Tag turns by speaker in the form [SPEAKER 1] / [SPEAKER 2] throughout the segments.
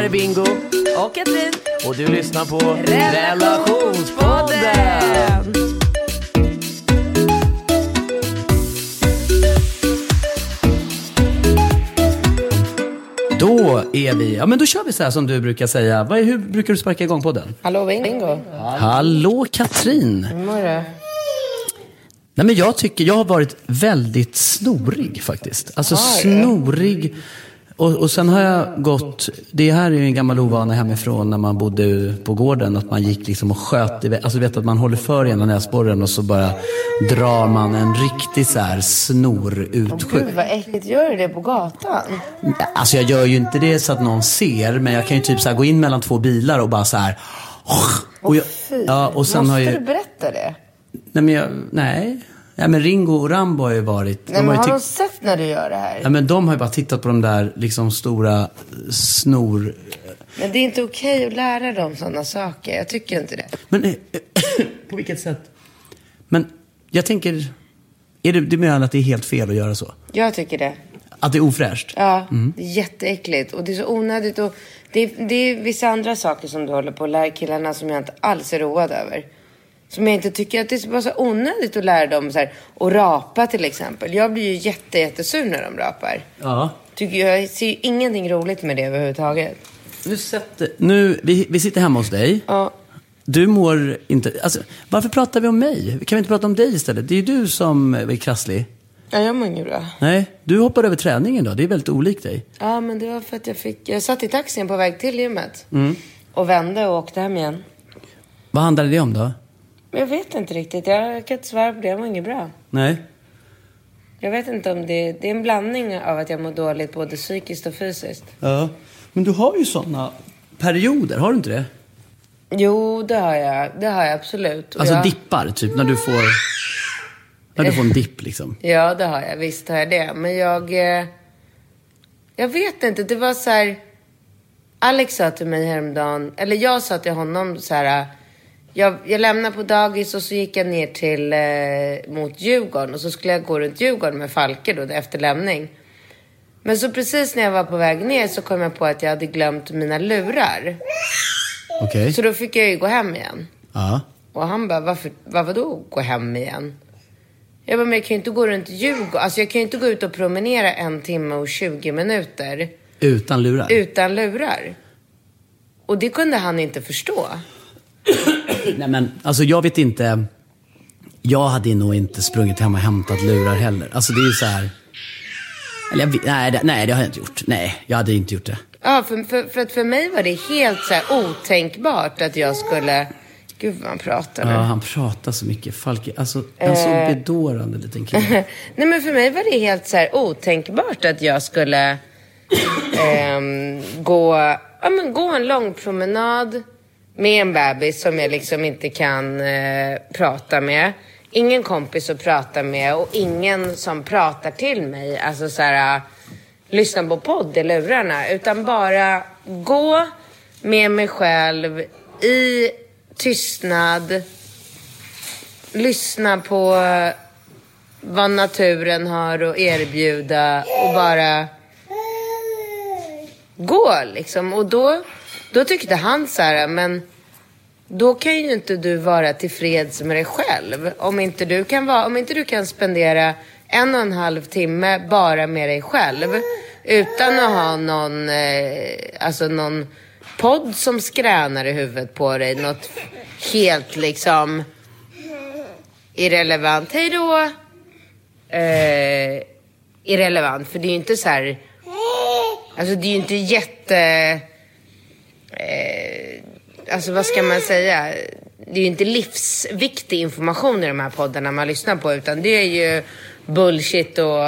[SPEAKER 1] Här är Bingo.
[SPEAKER 2] Och Katrin.
[SPEAKER 1] Och du lyssnar på
[SPEAKER 2] Relationspodden.
[SPEAKER 1] Då är vi, ja men då kör vi så här som du brukar säga. Vad är, hur brukar du sparka igång podden?
[SPEAKER 2] Hallå Bingo.
[SPEAKER 1] Hallå Katrin!
[SPEAKER 2] Hur mår du?
[SPEAKER 1] Nej men jag tycker, jag har varit väldigt snorig faktiskt. Alltså snorig. Och, och sen har jag gått, det här är ju en gammal ovana hemifrån när man bodde på gården. Att man gick liksom och sköt iväg, alltså vet att man håller för ena näsborren och så bara drar man en riktig så här snor utsjö.
[SPEAKER 2] Gud vad äckligt. Gör du det på gatan?
[SPEAKER 1] Alltså jag gör ju inte det så att någon ser, men jag kan ju typ så gå in mellan två bilar och bara så här. Och jag,
[SPEAKER 2] Fy.
[SPEAKER 1] ja, och sen
[SPEAKER 2] Måste
[SPEAKER 1] har ju,
[SPEAKER 2] du berätta det?
[SPEAKER 1] nej men jag, nej. Ja, men Ringo och Rambo har ju varit,
[SPEAKER 2] Nej, men
[SPEAKER 1] har ju
[SPEAKER 2] har de sett när du gör det här?
[SPEAKER 1] Ja, men de har ju bara tittat på de där liksom stora snor...
[SPEAKER 2] Men det är inte okej att lära dem sådana saker. Jag tycker inte det.
[SPEAKER 1] Men eh, på vilket sätt? Men jag tänker, är det, du menar att det är helt fel att göra så?
[SPEAKER 2] Jag tycker det.
[SPEAKER 1] Att det är ofräscht?
[SPEAKER 2] Ja, det är jätteäckligt. Och det är så onödigt. Och det, är, det är vissa andra saker som du håller på att lära killarna som jag inte alls är road över. Som jag inte tycker att det är bara så onödigt att lära dem så här, att rapa till exempel. Jag blir ju jätte, jättesur när de rapar.
[SPEAKER 1] Ja.
[SPEAKER 2] Tycker jag ser ju ingenting roligt med det överhuvudtaget.
[SPEAKER 1] Nu sätter, nu, vi, vi sitter hemma hos dig.
[SPEAKER 2] Ja,
[SPEAKER 1] Du mår inte, alltså, varför pratar vi om mig? Kan vi inte prata om dig istället? Det är ju du som är krasslig.
[SPEAKER 2] ja jag mår inget bra.
[SPEAKER 1] Nej, du hoppar över träningen då. Det är väldigt olikt dig.
[SPEAKER 2] Ja, men det var för att jag fick... Jag satt i taxin på väg till gymmet. Och vände och åkte hem igen.
[SPEAKER 1] Vad handlar det om då?
[SPEAKER 2] Jag vet inte riktigt. Jag kan inte svara på det. Jag mår inget bra.
[SPEAKER 1] Nej.
[SPEAKER 2] Jag vet inte om det... Det är en blandning av att jag mår dåligt både psykiskt och fysiskt.
[SPEAKER 1] Ja. Men du har ju sådana perioder, har du inte det?
[SPEAKER 2] Jo, det har jag. Det har jag absolut. Och
[SPEAKER 1] Alltså
[SPEAKER 2] jag,
[SPEAKER 1] dippar, typ när du får... När du får en dipp liksom.
[SPEAKER 2] Ja, det har jag. Visst har jag det. Men jag... Eh, jag vet inte. Det var så här... Alex sa till mig häromdagen, eller jag sa till honom så här. Jag, jag lämnade på dagis och så gick jag ner till eh, mot Djurgården och så skulle jag gå runt Djurgården med Falke då efter lämning. Men så precis när jag var på väg ner så kom jag på att jag hade glömt mina lurar.
[SPEAKER 1] Okej.
[SPEAKER 2] Så då fick jag ju gå hem igen.
[SPEAKER 1] Ja.
[SPEAKER 2] Och han bara, varför, varför då gå hem igen? Jag bara, men jag kan ju inte gå runt Djurgården. Alltså jag kan ju inte gå ut och promenera en timme och 20 minuter
[SPEAKER 1] Utan lurar?
[SPEAKER 2] utan lurar. Och det kunde han inte förstå.
[SPEAKER 1] Nej men, alltså jag vet inte. Jag hade nog inte sprungit hem och hämtat lurar heller. Alltså det är ju så här. Eller jag, nej, det, nej, det har jag inte gjort. Nej, jag hade inte gjort det.
[SPEAKER 2] Ja, för, för, för att för mig var det helt så här otänkbart att jag skulle... Gud vad han pratar nu.
[SPEAKER 1] Ja, han pratar så mycket. Falke, alltså en så
[SPEAKER 2] Eh.
[SPEAKER 1] bedårande liten kille.
[SPEAKER 2] Nej men för mig var det helt så här otänkbart att jag skulle ehm, gå, ja, men gå en lång promenad med en bebis som jag liksom inte kan eh, prata med. Ingen kompis att prata med och ingen som pratar till mig. Alltså så här, eh, lyssna på podd i lurarna. Utan bara gå med mig själv i tystnad. Lyssna på vad naturen har att erbjuda och bara gå liksom. Och då, då tyckte han så här, men då kan ju inte du vara tillfreds med dig själv. Om inte du kan, vara, om inte du kan spendera en och en halv timme bara med dig själv utan att ha någon, eh, alltså någon podd som skränar i huvudet på dig. Något helt liksom irrelevant. Hej då! eh, irrelevant. För det är ju inte så här... Alltså det är ju inte jätte... Eh, alltså vad ska man säga? Det är ju inte livsviktig information i de här poddarna man lyssnar på. Utan det är ju bullshit och...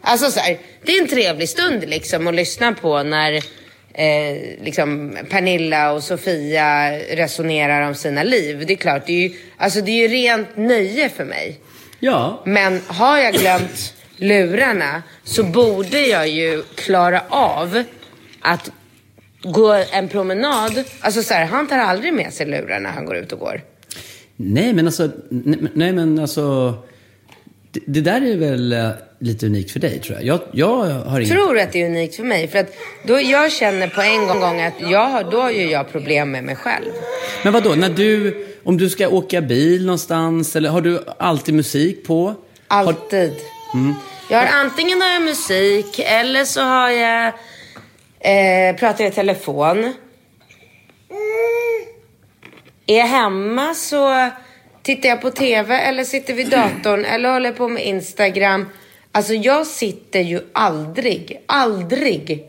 [SPEAKER 2] Alltså så här, det är en trevlig stund liksom att lyssna på när eh, liksom Pernilla och Sofia resonerar om sina liv. Det är klart, det är ju, alltså det är ju rent nöje för mig.
[SPEAKER 1] Ja.
[SPEAKER 2] Men har jag glömt lurarna så borde jag ju klara av att gå en promenad. Alltså så här, han tar aldrig med sig lurarna när han går ut och går.
[SPEAKER 1] Nej, men alltså... Nej, nej men alltså... Det, det där är väl eh, lite unikt för dig, tror jag. Jag, jag har inget...
[SPEAKER 2] Tror att det är unikt för mig. För att då jag känner på en gång att jag har, då har ju jag problem med mig själv.
[SPEAKER 1] Men vad då när du... Om du ska åka bil någonstans, eller har du alltid musik på? Har,
[SPEAKER 2] Alltid. Jag har antingen har jag musik eller så har jag eh, pratar i telefon. Är jag hemma så tittar jag på TV eller sitter vid datorn eller håller på med Instagram. Alltså jag sitter ju aldrig, aldrig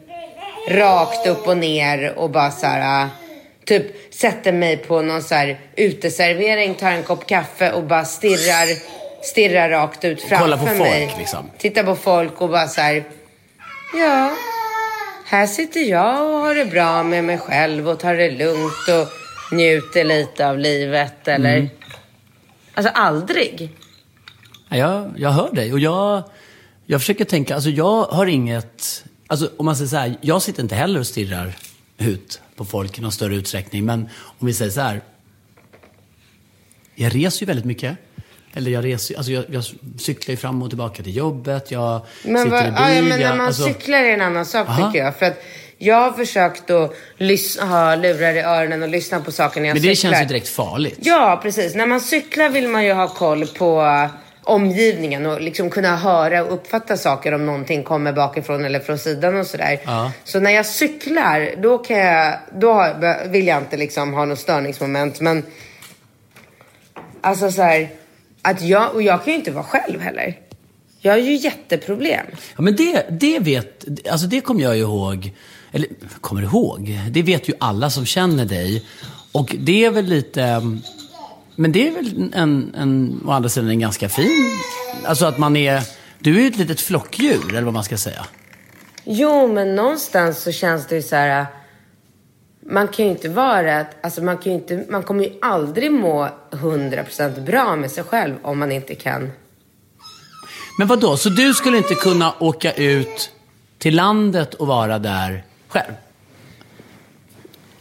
[SPEAKER 2] rakt upp och ner och bara så här, äh, typ sätter mig på någon så här uteservering, tar en kopp kaffe och bara stirrar, stirrar rakt ut framför
[SPEAKER 1] Kollar på folk,
[SPEAKER 2] mig.
[SPEAKER 1] liksom.
[SPEAKER 2] Tittar på folk och bara så här, ja, här sitter jag och har det bra med mig själv och tar det lugnt och njuter lite av livet eller...
[SPEAKER 1] Mm.
[SPEAKER 2] Alltså aldrig.
[SPEAKER 1] Ja, jag, jag hör dig och jag, jag försöker tänka, alltså jag har inget, alltså om man säger så här, jag sitter inte heller och stirrar ut på folk i någon större utsträckning. Men om vi säger så här, jag reser ju väldigt mycket. Eller jag reser, alltså jag, jag cyklar ju fram och tillbaka till jobbet, jag
[SPEAKER 2] Men,
[SPEAKER 1] sitter
[SPEAKER 2] vad,
[SPEAKER 1] i bil.
[SPEAKER 2] ja, men när man
[SPEAKER 1] alltså,
[SPEAKER 2] cyklar är en annan sak
[SPEAKER 1] Aha.
[SPEAKER 2] tycker jag. För att jag har försökt att lyssna, ha lurar i öronen och lyssna på saker när jag
[SPEAKER 1] men det
[SPEAKER 2] cyklar.
[SPEAKER 1] känns ju direkt farligt.
[SPEAKER 2] Ja, precis. När man cyklar vill man ju ha koll på omgivningen och liksom kunna höra och uppfatta saker om någonting kommer bakifrån eller från sidan och sådär.
[SPEAKER 1] Ja.
[SPEAKER 2] Så när jag cyklar, då, kan jag, då vill jag inte liksom ha något störningsmoment. Men alltså så här, att jag, och jag kan ju inte vara själv heller. Jag har ju jätteproblem.
[SPEAKER 1] Ja, men det, det vet, alltså det kommer jag ihåg, eller kommer ihåg, det vet ju alla som känner dig. Och det är väl lite, men det är väl en, en, å andra sidan en ganska fin, alltså att man är, du är ju ett litet flockdjur, eller vad man ska säga.
[SPEAKER 2] Jo, men någonstans så känns det ju så här. Man kan ju inte vara, alltså man kan inte, man kommer ju aldrig må 100% bra med sig själv om man inte kan.
[SPEAKER 1] Men vad då? så du skulle inte kunna åka ut till landet och vara där själv?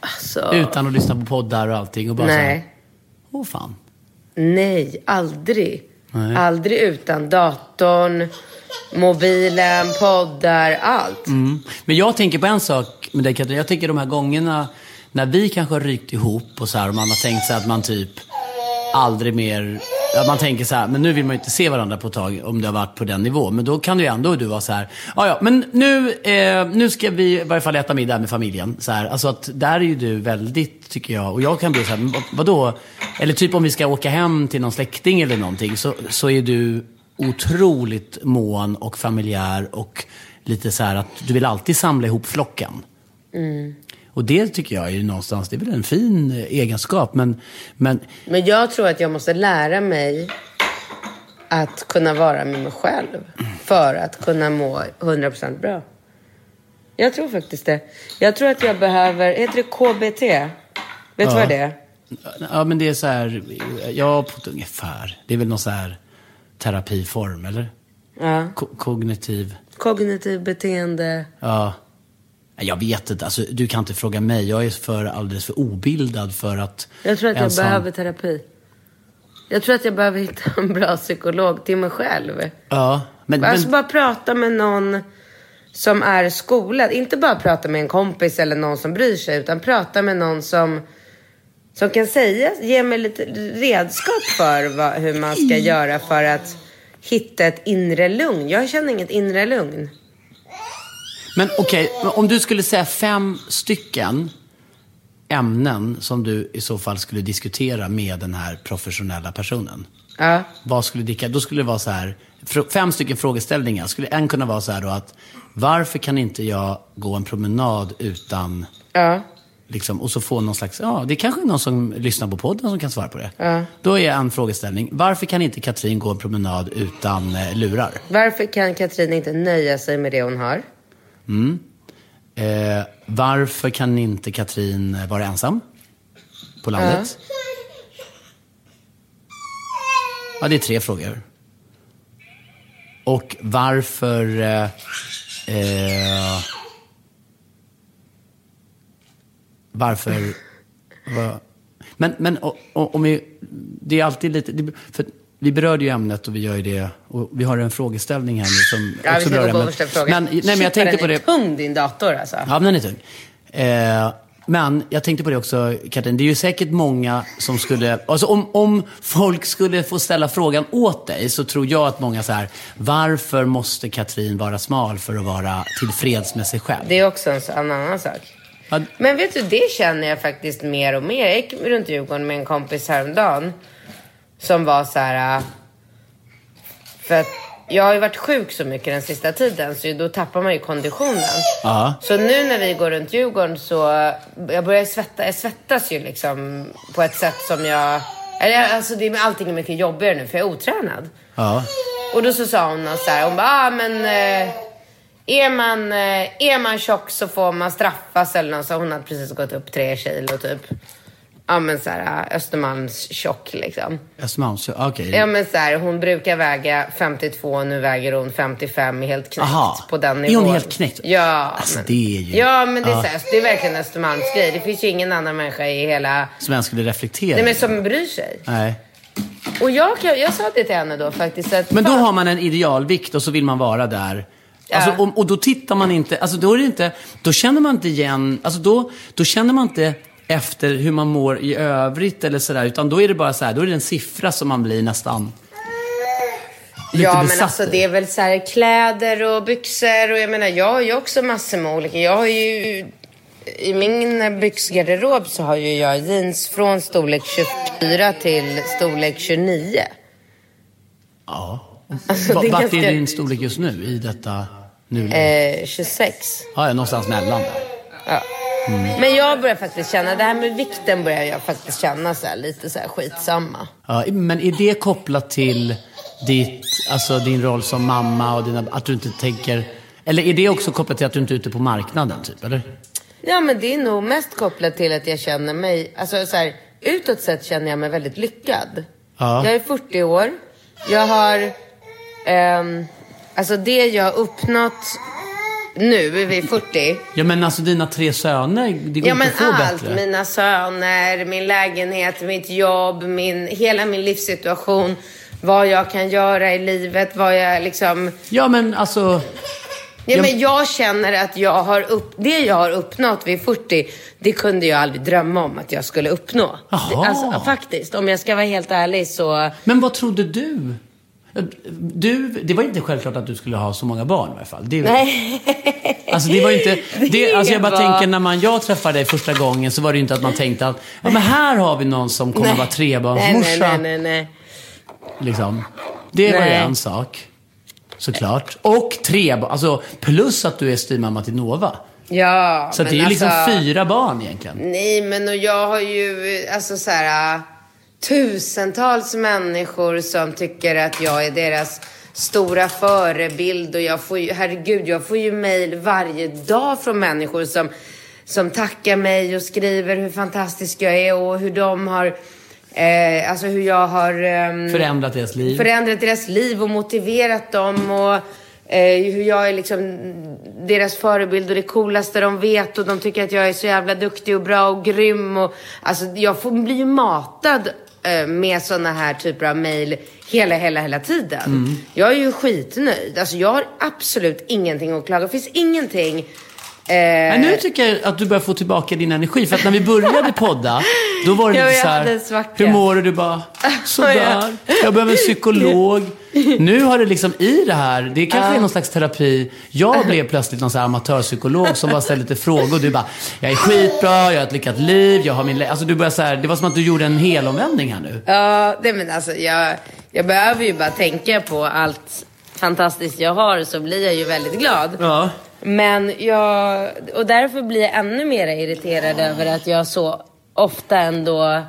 [SPEAKER 2] Alltså,
[SPEAKER 1] Utan att lyssna på poddar och allting och bara så
[SPEAKER 2] nej.
[SPEAKER 1] åh fan.
[SPEAKER 2] Nej, aldrig.
[SPEAKER 1] Nej.
[SPEAKER 2] Aldrig utan datorn, mobilen, poddar, allt.
[SPEAKER 1] Mm. Men jag tänker på en sak men det, Jag tänker de här gångerna när vi kanske har rykt ihop och så här och man har tänkt sig att man typ aldrig mer... Ja, man tänker så här, men nu vill man ju inte se varandra på ett tag om det har varit på den nivån. Men då kan du ju ändå du vara så här, ja ja, men nu, eh, nu ska vi i varje fall äta middag med familjen. Så här, alltså att där är ju du väldigt, tycker jag, och jag kan bli så här, vad- vadå? Eller typ om vi ska åka hem till någon släkting eller någonting så, så är du otroligt mån och familjär och lite så här att du vill alltid samla ihop flocken. Och det tycker jag är någonstans, det är väl en fin egenskap. Men, men
[SPEAKER 2] Men jag tror att jag måste lära mig att kunna vara med mig själv för att kunna må 100% bra. Jag tror faktiskt det. Jag tror att jag behöver, heter det KBT? Vet du vad det är?
[SPEAKER 1] Ja, men det är så här, ja, på ett ungefär. Det är väl någon så här terapiform, eller?
[SPEAKER 2] Ja.
[SPEAKER 1] Ko- kognitiv,
[SPEAKER 2] Kognitiv beteende.
[SPEAKER 1] ja. Jag vet inte, alltså, du kan inte fråga mig. Jag är för alldeles för obildad för att...
[SPEAKER 2] Jag tror att jag
[SPEAKER 1] ensam-
[SPEAKER 2] behöver terapi. Jag tror att jag behöver hitta en bra psykolog till mig själv.
[SPEAKER 1] Ja, men...
[SPEAKER 2] Alltså
[SPEAKER 1] men
[SPEAKER 2] bara prata med någon som är skolad. Inte bara prata med en kompis eller någon som bryr sig. Utan prata med någon som, som kan säga, ge mig lite redskap för vad, hur man ska göra för att hitta ett inre lugn. Jag känner inget inre lugn.
[SPEAKER 1] Men okej, om du skulle säga fem stycken ämnen som du i så fall skulle diskutera med den här professionella personen.
[SPEAKER 2] Ja.
[SPEAKER 1] Vad skulle dricka? Då skulle det vara så här, fem stycken frågeställningar. Skulle en kunna vara så här då att, varför kan inte jag gå en promenad utan,
[SPEAKER 2] Ja.
[SPEAKER 1] liksom, och så få någon slags, ja, det är kanske är någon som lyssnar på podden som kan svara på det. Då är en frågeställning, varför kan inte Katrin gå en promenad utan eh, lurar?
[SPEAKER 2] Varför kan Katrin inte nöja sig med det hon har?
[SPEAKER 1] Eh, varför kan inte Katrin vara ensam på landet? Ja, det är tre frågor. Och varför... Eh, eh, varför... Va, men men o- o- om vi, det är alltid lite... det- För vi berörde ju ämnet och vi gör ju det. Och vi har en frågeställning här nu som
[SPEAKER 2] Ja,
[SPEAKER 1] också berör ämnet. Men, nej, men jag tänkte på
[SPEAKER 2] den
[SPEAKER 1] det.
[SPEAKER 2] är tung din dator alltså.
[SPEAKER 1] Ja, men den är tung. Eh, men jag tänkte på det också, Katrin. Det är ju säkert många som skulle... Alltså om, om folk skulle få ställa frågan åt dig så tror jag att många så här, varför måste Katrin vara smal för att vara tillfreds med sig själv?
[SPEAKER 2] Det är också en, en annan sak. Men vet du, det känner jag faktiskt mer och mer. Jag gick runt Djurgården med en kompis häromdagen. Som var så här... äh, För att jag har ju varit sjuk så mycket den sista tiden så då tappar man ju konditionen.
[SPEAKER 1] Ja.
[SPEAKER 2] Så nu när vi går runt Djurgården så... Jag börjar svetta, jag svettas ju liksom på ett sätt som jag... eller, Alltså det, är- allting är mycket jobbigare nu för jag är otränad.
[SPEAKER 1] ja.
[SPEAKER 2] Och då så sa hon något så här, hon bara, ah, men eh, är, man, eh, är man tjock så får man straffas eller något. Så hon hade precis gått upp tre kilo typ. Ja men så här eh, Östermalms tjock liksom.
[SPEAKER 1] Östermalms, okej.
[SPEAKER 2] Ja men så här, hon brukar väga 52, nu väger hon 55, är helt knäckt
[SPEAKER 1] Aha.
[SPEAKER 2] på den
[SPEAKER 1] Är
[SPEAKER 2] nivån.
[SPEAKER 1] hon helt knäckt?
[SPEAKER 2] Ja.
[SPEAKER 1] Alltså,
[SPEAKER 2] men,
[SPEAKER 1] det är ju-
[SPEAKER 2] Ja men det är,
[SPEAKER 1] Ja.
[SPEAKER 2] så här, det är verkligen Östermalms grej. Det finns ju ingen annan människa i hela...
[SPEAKER 1] Som ens skulle reflektera.
[SPEAKER 2] Nej men som bryr sig.
[SPEAKER 1] Nej.
[SPEAKER 2] Och jag, kan, jag sa det till henne då faktiskt. Att,
[SPEAKER 1] Men då har man en idealvikt och så vill man vara där. Alltså, och, och då tittar man inte, alltså då är det inte, då känner man inte igen, alltså då, då känner man inte efter hur man mår i övrigt eller sådär, utan då är det bara så här, då är det en siffra som man blir nästan lite
[SPEAKER 2] Ja, men alltså det är väl så här kläder och byxor och jag menar, jag har ju också massor med olika. Jag har ju, i min byxgarderob så har ju jag jeans från storlek 24 till storlek 29.
[SPEAKER 1] Ja.
[SPEAKER 2] Alltså,
[SPEAKER 1] Va-
[SPEAKER 2] det är
[SPEAKER 1] Vart
[SPEAKER 2] ganska-
[SPEAKER 1] är din storlek just nu i detta nu?
[SPEAKER 2] Eh, 26.
[SPEAKER 1] Ja, ja, någonstans mellan där.
[SPEAKER 2] Ja.
[SPEAKER 1] Mm.
[SPEAKER 2] Men jag börjar faktiskt känna, det här med vikten börjar jag faktiskt känna så här, lite så här skitsamma.
[SPEAKER 1] Ja, men är det kopplat till ditt, alltså din roll som mamma och dina, att du inte tänker, eller är det också kopplat till att du inte är ute på marknaden typ, eller?
[SPEAKER 2] Ja, men det är nog mest kopplat till att jag känner mig, alltså så här, utåt sett känner jag mig väldigt lyckad.
[SPEAKER 1] Ja.
[SPEAKER 2] Jag är 40 år. Jag har, ehm, alltså det jag har uppnått nu, är vi 40.
[SPEAKER 1] Ja men alltså dina tre söner, det går
[SPEAKER 2] Ja
[SPEAKER 1] inte
[SPEAKER 2] men
[SPEAKER 1] att få
[SPEAKER 2] allt,
[SPEAKER 1] bättre.
[SPEAKER 2] mina söner, min lägenhet, mitt jobb, min, hela min livssituation. Vad jag kan göra i livet, vad jag liksom...
[SPEAKER 1] Ja men alltså,
[SPEAKER 2] Ja,
[SPEAKER 1] Jag-
[SPEAKER 2] men jag känner att jag har upp, det jag har uppnått vid 40, det kunde jag aldrig drömma om att jag skulle uppnå. Det, alltså, faktiskt, om jag ska vara helt ärlig så...
[SPEAKER 1] men vad trodde du? Du, det var inte självklart att du skulle ha så många barn i alla fall. Det,
[SPEAKER 2] Nej.
[SPEAKER 1] Alltså det var inte, det, alltså jag bara
[SPEAKER 2] var-
[SPEAKER 1] tänker när man, jag träffade dig första gången så var det inte att man tänkte att, ja men här har vi någon som kommer att vara
[SPEAKER 2] nej,
[SPEAKER 1] trebarnsmorsa.
[SPEAKER 2] nej, nej, nej.
[SPEAKER 1] Liksom. Det var ju
[SPEAKER 2] Nej.
[SPEAKER 1] en sak. Såklart. Och tre alltså plus att du är styvmamma till Nova.
[SPEAKER 2] Ja,
[SPEAKER 1] Så det är liksom
[SPEAKER 2] alltså,
[SPEAKER 1] fyra barn egentligen.
[SPEAKER 2] Nej, men och jag har ju alltså så här tusentals människor som tycker att jag är deras stora förebild och jag får ju, herregud, jag får ju mejl varje dag från människor som, som tackar mig och skriver hur fantastisk jag är och hur de har, eh, alltså hur jag har ehm,
[SPEAKER 1] Förändrat deras liv.
[SPEAKER 2] förändrat deras liv och motiverat dem och eh, hur jag är liksom deras förebild och det coolaste de vet och de tycker att jag är så jävla duktig och bra och grym och alltså jag får bli ju matad eh, med sådana här typer av mejl hela, hela, hela tiden.
[SPEAKER 1] Mm.
[SPEAKER 2] Jag är ju skitnöjd. Alltså jag har absolut ingenting att klaga. Det finns ingenting eh,
[SPEAKER 1] Men nu tycker jag att du börjar få tillbaka din energi. För att när vi började podda, då var det lite
[SPEAKER 2] jag
[SPEAKER 1] så
[SPEAKER 2] hade en
[SPEAKER 1] här,
[SPEAKER 2] svacka.
[SPEAKER 1] hur mår du? Du bara, sådär. Jag behöver en psykolog. Nu har det liksom i det här, det kanske är någon slags terapi. Jag blev plötsligt någon så här amatörpsykolog som bara ställde lite frågor. Du bara, jag är skitbra, jag har ett lyckat liv, jag har min... lä-" Alltså du börjar så här, det var som att du gjorde en helomvändning här nu.
[SPEAKER 2] Ja, det, men alltså jag, Jag behöver ju bara tänka på allt fantastiskt jag har så blir jag ju väldigt glad.
[SPEAKER 1] Ja.
[SPEAKER 2] Men jag, och därför blir jag ännu mer irriterad över att jag så ofta ändå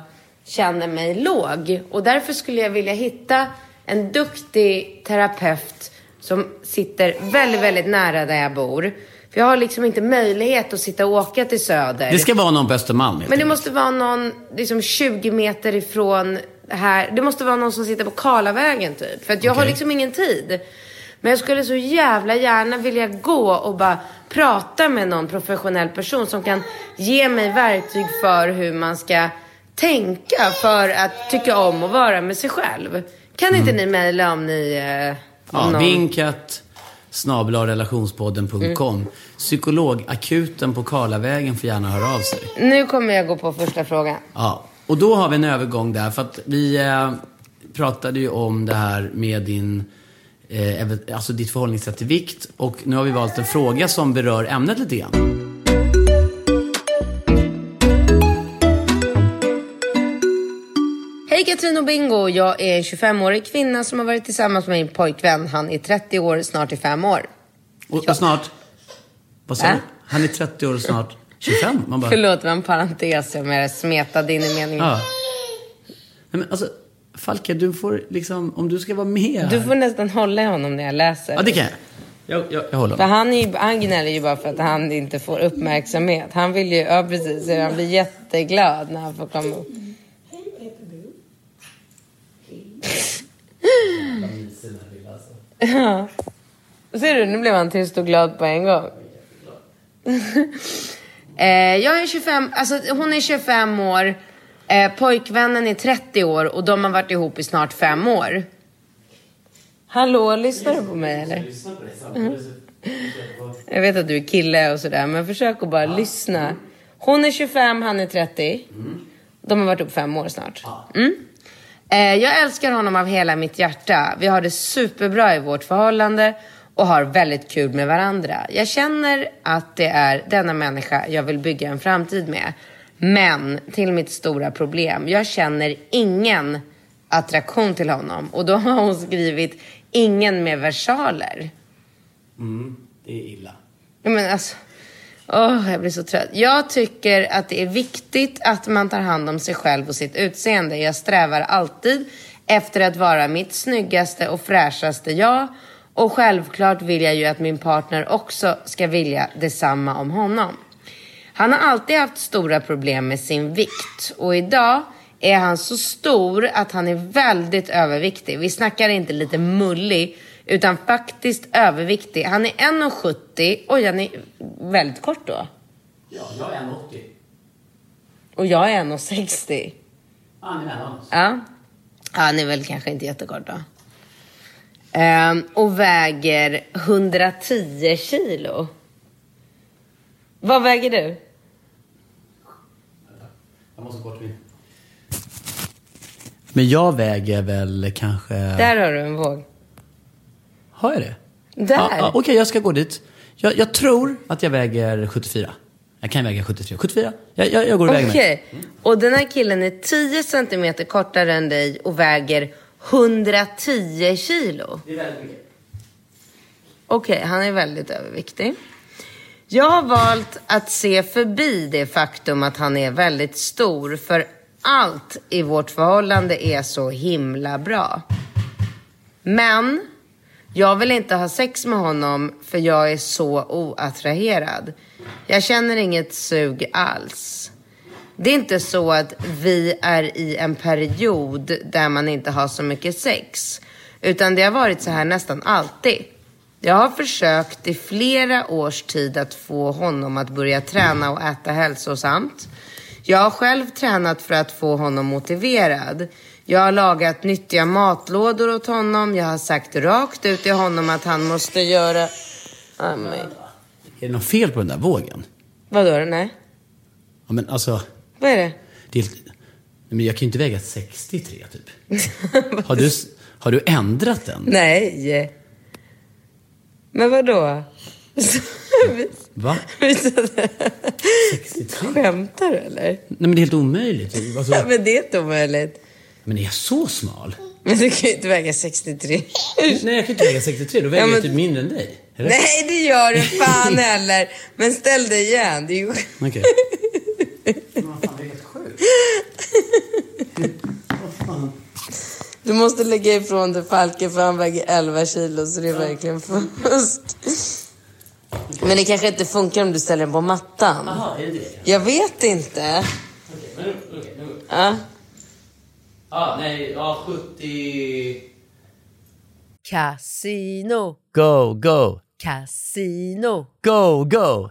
[SPEAKER 2] känner mig låg. Och därför skulle jag vilja hitta en duktig terapeut som sitter väldigt, väldigt nära där jag bor. För jag har liksom inte möjlighet att sitta och åka till Söder.
[SPEAKER 1] Det ska vara någon på Östermalm
[SPEAKER 2] Men det måste vara någon liksom 20 meter ifrån här. Det måste vara någon som sitter på Karlavägen typ. För att jag har
[SPEAKER 1] Okej.
[SPEAKER 2] liksom ingen tid. Men jag skulle så jävla gärna vilja gå och bara prata med någon professionell person som kan ge mig verktyg för hur man ska tänka för att tycka om att vara med sig själv. Kan inte ni mejla om ni... Eh, om
[SPEAKER 1] Ja,
[SPEAKER 2] någon...
[SPEAKER 1] vinkat snabelagrelationspodden.com.
[SPEAKER 2] Mm.
[SPEAKER 1] Psykologakuten på Karlavägen får gärna höra av sig.
[SPEAKER 2] Nu kommer jag gå på första frågan.
[SPEAKER 1] Ja, och då har vi en övergång där. För att vi eh, pratade ju om det här med din, eh, alltså ditt förhållningssätt till vikt. Och nu har vi valt en fråga som berör ämnet lite grann.
[SPEAKER 2] Hej Katrin och Bingo! Jag är en 25-årig kvinna som har varit tillsammans med min pojkvän. Han är 30 år, snart i 5 år.
[SPEAKER 1] Och, och snart, vad sa
[SPEAKER 2] Äh?
[SPEAKER 1] du? Han är 30 år och snart 25. Man bara,
[SPEAKER 2] Förlåt, det var en parentes som jag smetade in i meningen.
[SPEAKER 1] ja. Nej, men alltså, Falke, du får liksom, om du ska vara med
[SPEAKER 2] Du
[SPEAKER 1] här-
[SPEAKER 2] får nästan hålla i honom när jag läser.
[SPEAKER 1] Ja, det kan jag. Jag, jag, jag håller.
[SPEAKER 2] För han, är ju, han gnäller ju bara för att han inte får uppmärksamhet. Han vill ju, ja precis, han blir jätteglad när han får komma upp. Ja. Ser du, nu blev han tyst och glad på en gång. eh, jag är 25, alltså hon är 25 år, eh, pojkvännen är 30 år och de har varit ihop i snart fem år. Hallå, lyssnar du på mig eller? Jag vet att du är kille och sådär, men försök att bara lyssna. Hon är 25, han är 30. De har varit upp fem år snart. Mm. Eh, jag älskar honom av hela mitt hjärta. Vi har det superbra i vårt förhållande och har väldigt kul med varandra. Jag känner att det är denna människa jag vill bygga en framtid med. Men till mitt stora problem, jag känner ingen attraktion till honom. Och då har hon skrivit ingen med versaler.
[SPEAKER 1] Det är illa.
[SPEAKER 2] Men alltså, åh, jag blir så trött. Jag tycker att det är viktigt att man tar hand om sig själv och sitt utseende. Jag strävar alltid efter att vara mitt snyggaste och fräschaste jag. Och självklart vill jag ju att min partner också ska vilja detsamma om honom. Han har alltid haft stora problem med sin vikt och idag är han så stor att han är väldigt överviktig. Vi snackar inte lite mullig utan faktiskt överviktig. Han är 1,70. Oj, han är väldigt kort då.
[SPEAKER 1] Ja, jag är 1,80.
[SPEAKER 2] Och jag är 1,60.
[SPEAKER 1] Han är mellan oss.
[SPEAKER 2] Ja. Han är väl kanske inte jättekort då. Ehm, och väger 110 kilo. Vad väger du?
[SPEAKER 1] Jag måste bort min... Men jag väger väl kanske...
[SPEAKER 2] Där har du en våg.
[SPEAKER 1] Har jag det?
[SPEAKER 2] Där.
[SPEAKER 1] Ja, ja, Okej, jag ska gå dit. Jag, jag tror att jag väger 74. Jag kan väga 73. 74? Jag, jag, jag går och väger
[SPEAKER 2] Okej.
[SPEAKER 1] mig.
[SPEAKER 2] Och den här killen är 10 centimeter kortare än dig och väger 110 kilo.
[SPEAKER 1] Det är väldigt mycket.
[SPEAKER 2] Okej, han är väldigt överviktig. Jag har valt att se förbi det faktum att han är väldigt stor för allt i vårt förhållande är så himla bra. Men jag vill inte ha sex med honom för jag är så oattraherad. Jag känner inget sug alls. Det är inte så att vi är i en period där man inte har så mycket sex. Utan det har varit så här nästan alltid. Jag har försökt i flera års tid att få honom att börja träna och äta hälsosamt. Jag har själv tränat för att få honom motiverad. Jag har lagat nyttiga matlådor åt honom. Jag har sagt rakt ut till honom att han måste göra... Ah, men.
[SPEAKER 1] Är det något fel på den där vågen?
[SPEAKER 2] Vadå? Nej?
[SPEAKER 1] Ja, men alltså...
[SPEAKER 2] Vad är det?
[SPEAKER 1] Det är, men jag kan ju inte väga 63 typ. Har du, har du ändrat den?
[SPEAKER 2] Nej. Men vadå?
[SPEAKER 1] Va?
[SPEAKER 2] 63?
[SPEAKER 1] 63?
[SPEAKER 2] Skämtar du eller?
[SPEAKER 1] Nej men det är helt omöjligt. Alltså,
[SPEAKER 2] Ja, men det är inte omöjligt.
[SPEAKER 1] men är jag så smal?
[SPEAKER 2] Men du kan ju inte väga 63.
[SPEAKER 1] Nej, jag kan inte väga 63. Då väger
[SPEAKER 2] Ja, men-
[SPEAKER 1] jag typ mindre än dig. Eller?
[SPEAKER 2] Nej, det gör du fan heller. Men ställ dig igen. Det är ju...
[SPEAKER 1] Okej. Men vad fan, det är helt sjukt.
[SPEAKER 2] Du måste lägga ifrån dig Falke för han väger 11 kilo så det är verkligen fusk. Men det kanske inte funkar om du ställer den på mattan.
[SPEAKER 1] Jaha, är det det?
[SPEAKER 2] Jag vet inte.
[SPEAKER 1] Okej, men nu, okej, nu.
[SPEAKER 2] Ja.
[SPEAKER 1] Ja, nej, ja, 70...
[SPEAKER 3] Casino,
[SPEAKER 4] Go, go,
[SPEAKER 3] casino,
[SPEAKER 4] go, go,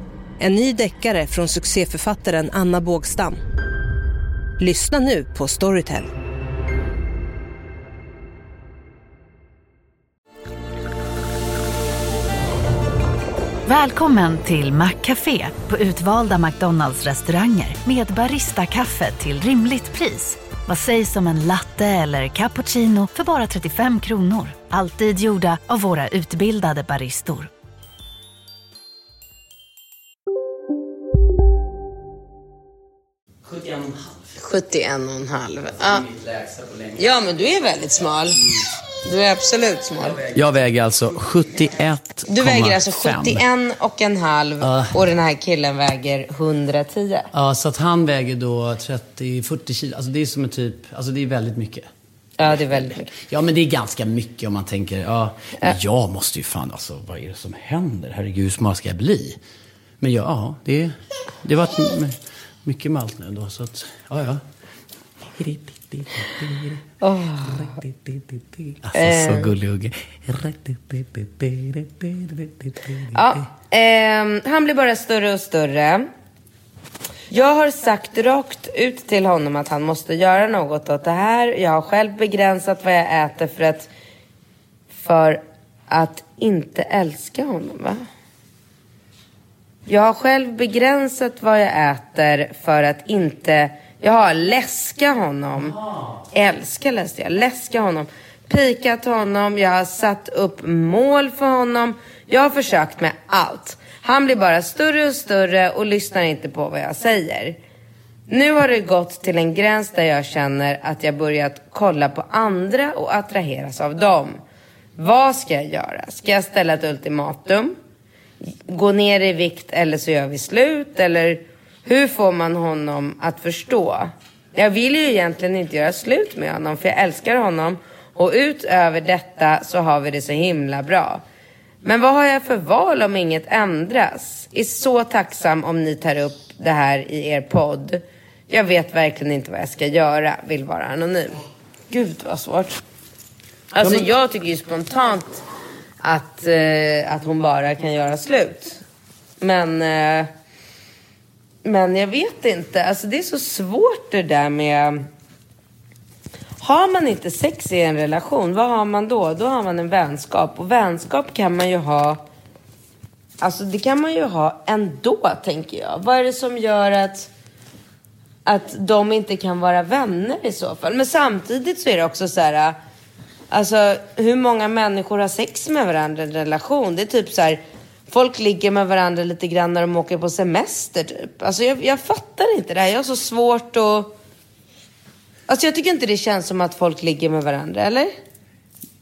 [SPEAKER 5] En ny deckare från succéförfattaren Anna Bågstam. Lyssna nu på Storytel.
[SPEAKER 6] Välkommen till Maccafé på utvalda McDonalds restauranger med Baristakaffe till rimligt pris. Vad sägs om en latte eller cappuccino för bara 35 kronor? Alltid gjorda av våra utbildade baristor.
[SPEAKER 2] Och en halv. Ja.
[SPEAKER 1] Mitt lägsta på länge.
[SPEAKER 2] ja, men du är väldigt smal. Du är absolut smal.
[SPEAKER 1] Jag väger alltså 71,5.
[SPEAKER 2] Du väger alltså 71 och en halv och den här killen väger 110.
[SPEAKER 1] Ja, så att han väger då 30-40 kilo. Alltså det är som en typ, alltså det är väldigt mycket.
[SPEAKER 2] Ja, det är väldigt mycket.
[SPEAKER 1] Ja, men det är ganska mycket om man tänker, ja, men jag måste ju fan, alltså vad är det som händer? Herregud, hur smal ska jag bli? Men ja, ja det, det var mycket malt nu då, så att, ja, ja. Alltså, så gullig Ugge.
[SPEAKER 2] Ja, ehm, han blir bara större och större. Jag har sagt rakt ut till honom att han måste göra något åt det här. Jag har själv begränsat vad jag äter för att, för att inte älska honom. Va? Jag har själv begränsat vad jag äter för att inte... Jag har läska honom. Älska läste jag. Läska honom. Pikat honom. Jag har satt upp mål för honom. Jag har försökt med allt. Han blir bara större och större och lyssnar inte på vad jag säger. Nu har det gått till en gräns där jag känner att jag börjat kolla på andra och attraheras av dem. Vad ska jag göra? Ska jag ställa ett ultimatum? Gå ner i vikt eller så gör vi slut? Eller hur får man honom att förstå? Jag vill ju egentligen inte göra slut med honom för jag älskar honom och utöver detta så har vi det så himla bra. Men vad har jag för val om inget ändras? Är så tacksam om ni tar upp det här i er podd. Jag vet verkligen inte vad jag ska göra, vill vara anonym. Gud vad svårt. Alltså jag tycker ju spontant att, eh, att hon bara kan göra slut. Men, eh, men jag vet inte. Alltså det är så svårt det där med... Har man inte sex i en relation, vad har man då? Då har man en vänskap. Och vänskap kan man ju ha... Alltså det kan man ju ha ändå, tänker jag. Vad är det som gör att, att de inte kan vara vänner i så fall? Men samtidigt så är det också så här... Alltså hur många människor har sex med varandra i en relation? Det är typ så här folk ligger med varandra lite grann när de åker på semester typ. Alltså jag, jag fattar inte det här. Jag har så svårt att... Alltså jag tycker inte det känns som att folk ligger med varandra, eller?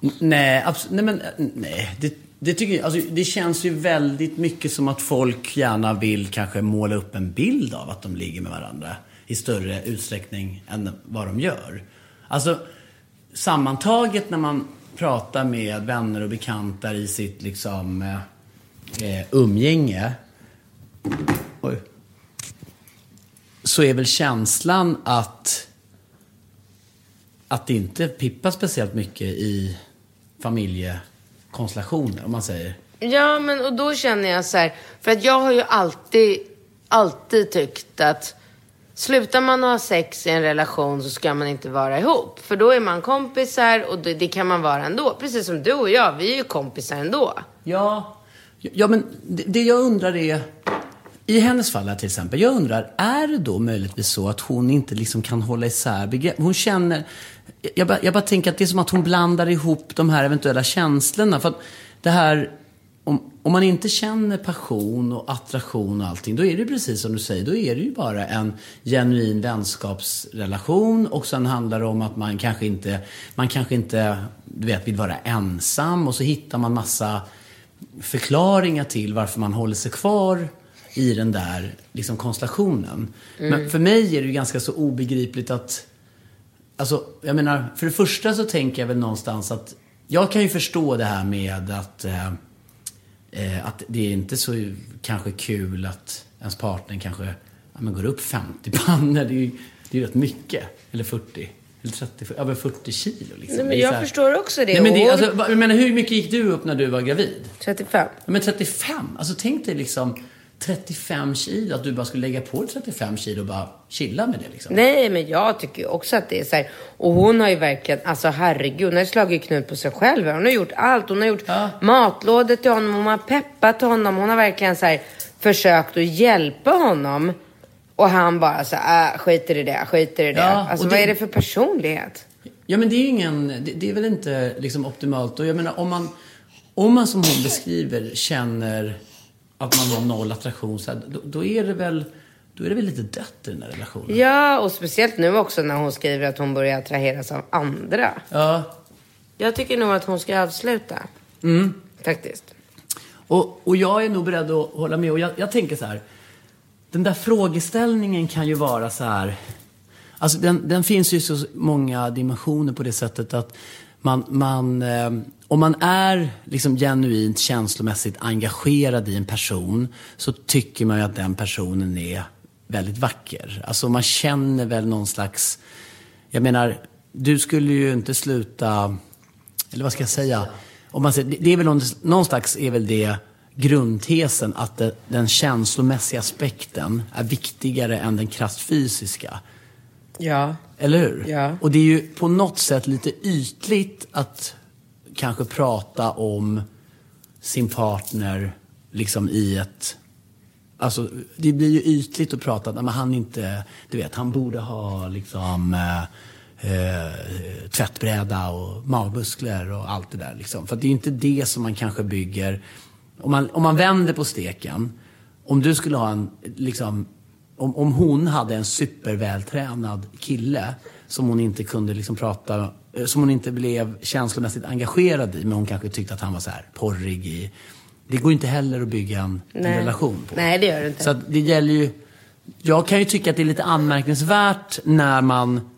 [SPEAKER 1] N- Nej, absolut. Nej, men eh, nej. Det, det, tycker jag, alltså, det känns ju väldigt mycket som att folk gärna vill kanske måla upp en bild av att de ligger med varandra i större utsträckning än vad de gör. Alltså, sammantaget när man pratar med vänner och bekanta i sitt liksom eh, eh, umgänge. Oj. Så är väl känslan att att det inte pippar speciellt mycket i familjekonstellationer, om man säger.
[SPEAKER 2] Ja, men och då känner jag så här, för att jag har ju alltid, alltid tyckt att slutar man ha sex i en relation så ska man inte vara ihop. För då är man kompisar och det, det kan man vara ändå. Precis som du och jag, vi är ju kompisar ändå.
[SPEAKER 1] Ja, ja men det, det jag undrar är, i hennes fall här till exempel, jag undrar, är det då möjligtvis så att hon inte liksom kan hålla isär begrepp? Hon känner, jag bara, jag bara tänker att det är som att hon blandar ihop de här eventuella känslorna. För att det här, om, man inte känner passion och attraktion och allting, då är det precis som du säger, då är det ju bara en genuin vänskapsrelation. Och sen handlar det om att man kanske inte, man kanske inte, du vet, vill vara ensam. Och så hittar man massa förklaringar till varför man håller sig kvar i den där liksom, konstellationen. Men för mig är det ju ganska så obegripligt att Alltså, jag menar, för det första så tänker jag väl någonstans att jag kan ju förstå det här med att, eh, eh, att det är inte så kanske kul att ens partner kanske ja, men går upp 50 pannor. Det är ju det är rätt mycket. Eller 40. Eller 30, över 40 kilo liksom.
[SPEAKER 2] Nej, men jag
[SPEAKER 1] här-
[SPEAKER 2] förstår också det.
[SPEAKER 1] Nej, men det, alltså, jag menar, hur mycket gick du upp när du var gravid?
[SPEAKER 2] 35.
[SPEAKER 1] Ja, men 35? Alltså tänk dig liksom 35 kilo, att du bara skulle lägga på dig 35 kilo och bara chilla med det liksom.
[SPEAKER 2] Nej, men jag tycker också att det är så här. Och hon har ju verkligen, alltså herregud, hon har slagit knut på sig själv. Hon har gjort allt. Hon har gjort
[SPEAKER 1] Ja.
[SPEAKER 2] matlådor till honom, hon har peppat honom. Hon har verkligen så här försökt att hjälpa honom. Och han bara så här, äh, skiter i det, skiter i det.
[SPEAKER 1] Ja,
[SPEAKER 2] alltså
[SPEAKER 1] och
[SPEAKER 2] vad
[SPEAKER 1] det-
[SPEAKER 2] är det för personlighet?
[SPEAKER 1] Ja men det är ju ingen, det, det är väl inte liksom optimalt. Och jag menar om man, om man som hon beskriver känner att man har noll attraktion, så här, då, då är det väl, då är det väl lite dött i den här relationen.
[SPEAKER 2] Ja, och speciellt nu också när hon skriver att hon börjar attraheras av andra.
[SPEAKER 1] Ja.
[SPEAKER 2] Jag tycker nog att hon ska avsluta. Faktiskt.
[SPEAKER 1] Och, och jag är nog beredd att hålla med. Och jag, jag tänker så här. Den där frågeställningen kan ju vara så här. Alltså den, den finns ju så många dimensioner på det sättet att man, man, eh, om man är liksom genuint känslomässigt engagerad i en person så tycker man ju att den personen är väldigt vacker. Alltså man känner väl någon slags, jag menar, du skulle ju inte sluta eller vad ska jag säga? Om man säger, det- är väl någon, någon slags är väl det grundtesen att det, den känslomässiga aspekten är viktigare än den krasst fysiska.
[SPEAKER 2] Ja.
[SPEAKER 1] Eller hur?
[SPEAKER 2] Ja.
[SPEAKER 1] Och det är ju på något sätt lite ytligt att kanske prata om sin partner liksom i ett... Alltså, det blir ju ytligt att prata, men han inte, du vet, han borde ha liksom eh, eh, tvättbräda och magmuskler och allt det där liksom. För att det är inte det som man kanske bygger, om man, om man vänder på steken, om du skulle ha en, liksom, om, om hon hade en supervältränad kille som hon inte kunde liksom prata, eh, som hon inte blev känslomässigt engagerad i, men hon kanske tyckte att han var så här porrig i. Det går inte heller att bygga en, en relation på.
[SPEAKER 2] Nej, det gör det inte.
[SPEAKER 1] Så det gäller ju, jag kan ju tycka att det är lite anmärkningsvärt när man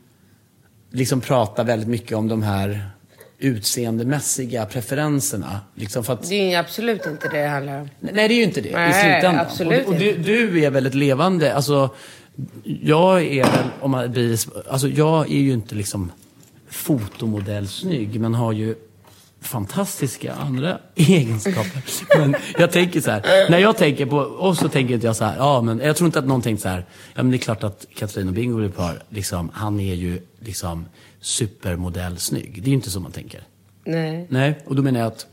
[SPEAKER 1] liksom pratar väldigt mycket om de här utseendemässiga preferenserna. Liksom för att,
[SPEAKER 2] Det är absolut inte det det handlar om.
[SPEAKER 1] Nej, det är ju inte det i
[SPEAKER 2] Nej,
[SPEAKER 1] slutändan.
[SPEAKER 2] absolut
[SPEAKER 1] och, och du, du är väl ett levande, alltså jag är väl, om man blir, alltså jag är ju inte liksom fotomodellsnygg, men har ju fantastiska andra egenskaper. Men jag tänker så här, när jag tänker på oss så tänker inte jag så här, ja men jag tror inte att någon tänkt så här, ja men det är klart att Katrin och Bingo blir par, liksom, han är ju liksom supermodellsnygg. Det är ju inte så man tänker.
[SPEAKER 2] Nej.
[SPEAKER 1] Nej, och då menar jag att